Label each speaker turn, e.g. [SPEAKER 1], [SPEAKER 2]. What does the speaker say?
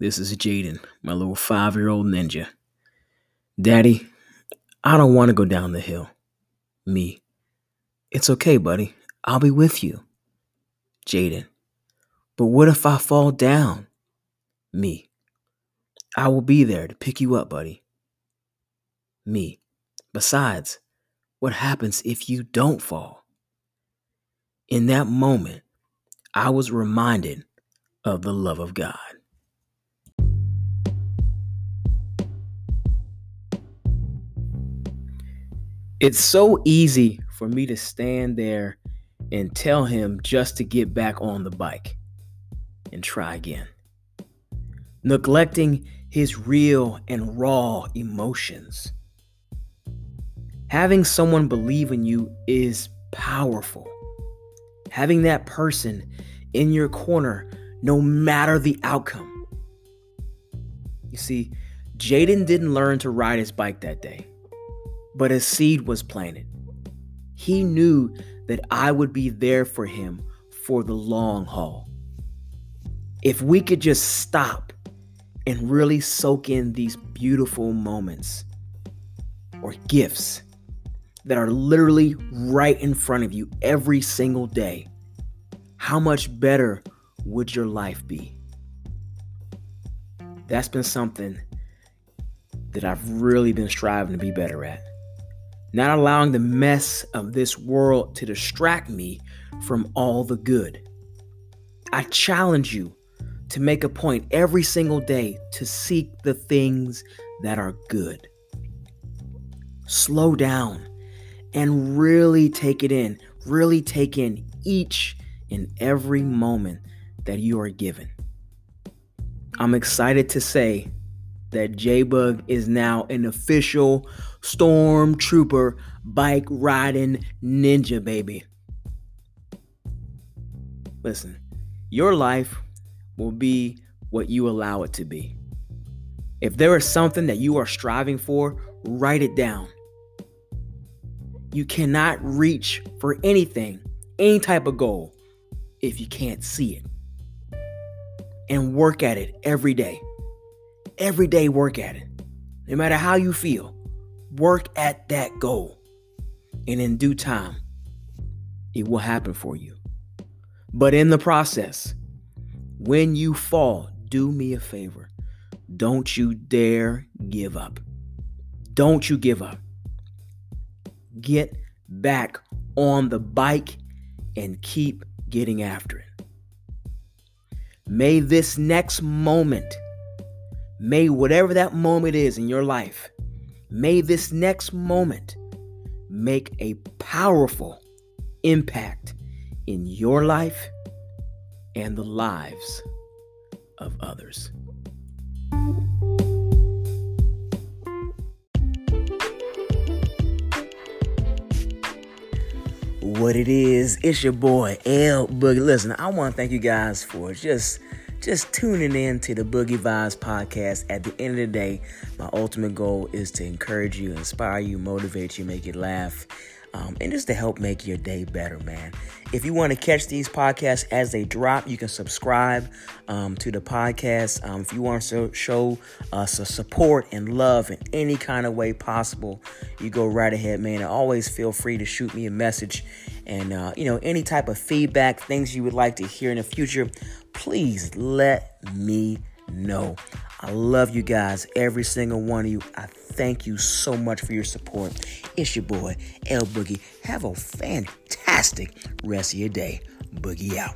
[SPEAKER 1] This is Jaden, my little five year old ninja. Daddy, I don't want to go down the hill. Me. It's okay, buddy. I'll be with you. Jaden. But what if I fall down? Me. I will be there to pick you up, buddy. Me. Besides, what happens if you don't fall? In that moment, I was reminded of the love of God. It's so easy for me to stand there and tell him just to get back on the bike and try again. Neglecting his real and raw emotions. Having someone believe in you is powerful. Having that person in your corner no matter the outcome. You see, Jaden didn't learn to ride his bike that day, but a seed was planted. He knew that I would be there for him for the long haul. If we could just stop and really soak in these beautiful moments or gifts that are literally right in front of you every single day, how much better would your life be? That's been something that I've really been striving to be better at. Not allowing the mess of this world to distract me from all the good. I challenge you to make a point every single day to seek the things that are good. Slow down and really take it in. Really take in each and every moment that you are given. I'm excited to say that J-Bug is now an official Stormtrooper bike riding ninja baby. Listen, your life will be what you allow it to be. If there is something that you are striving for, write it down. You cannot reach for anything, any type of goal, if you can't see it. And work at it every day. Every day, work at it. No matter how you feel, work at that goal. And in due time, it will happen for you. But in the process, when you fall, do me a favor. Don't you dare give up. Don't you give up. Get back on the bike and keep getting after it. May this next moment, may whatever that moment is in your life, may this next moment make a powerful impact in your life and the lives of others. What it is, it's your boy L Boogie. Listen, I want to thank you guys for just just tuning in to the Boogie Vibes podcast. At the end of the day, my ultimate goal is to encourage you, inspire you, motivate you, make you laugh um, and just to help make your day better, man. If you want to catch these podcasts as they drop, you can subscribe um, to the podcast. Um, if you want to show us a support and love in any kind of way possible, you go right ahead, man. And always feel free to shoot me a message and, uh, you know, any type of feedback, things you would like to hear in the future, please let me know. I love you guys, every single one of you. I thank you so much for your support. It's your boy, L Boogie. Have a fantastic rest of your day. Boogie out.